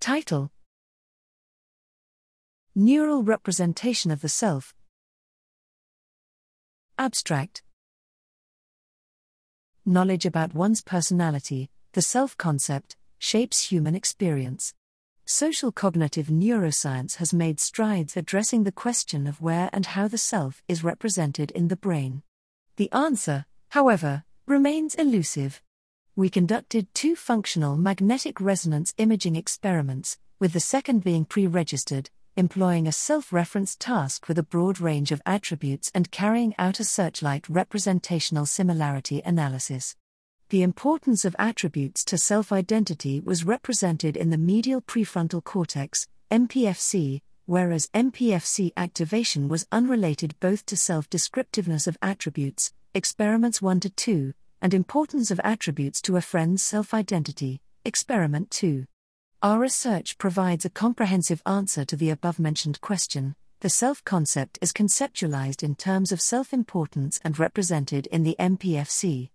Title Neural Representation of the Self. Abstract Knowledge about one's personality, the self concept, shapes human experience. Social cognitive neuroscience has made strides addressing the question of where and how the self is represented in the brain. The answer, however, remains elusive. We conducted two functional magnetic resonance imaging experiments, with the second being pre registered, employing a self referenced task with a broad range of attributes and carrying out a searchlight representational similarity analysis. The importance of attributes to self identity was represented in the medial prefrontal cortex, MPFC, whereas MPFC activation was unrelated both to self descriptiveness of attributes, experiments 1 to 2, and importance of attributes to a friend's self identity, experiment 2. Our research provides a comprehensive answer to the above mentioned question. The self concept is conceptualized in terms of self importance and represented in the MPFC.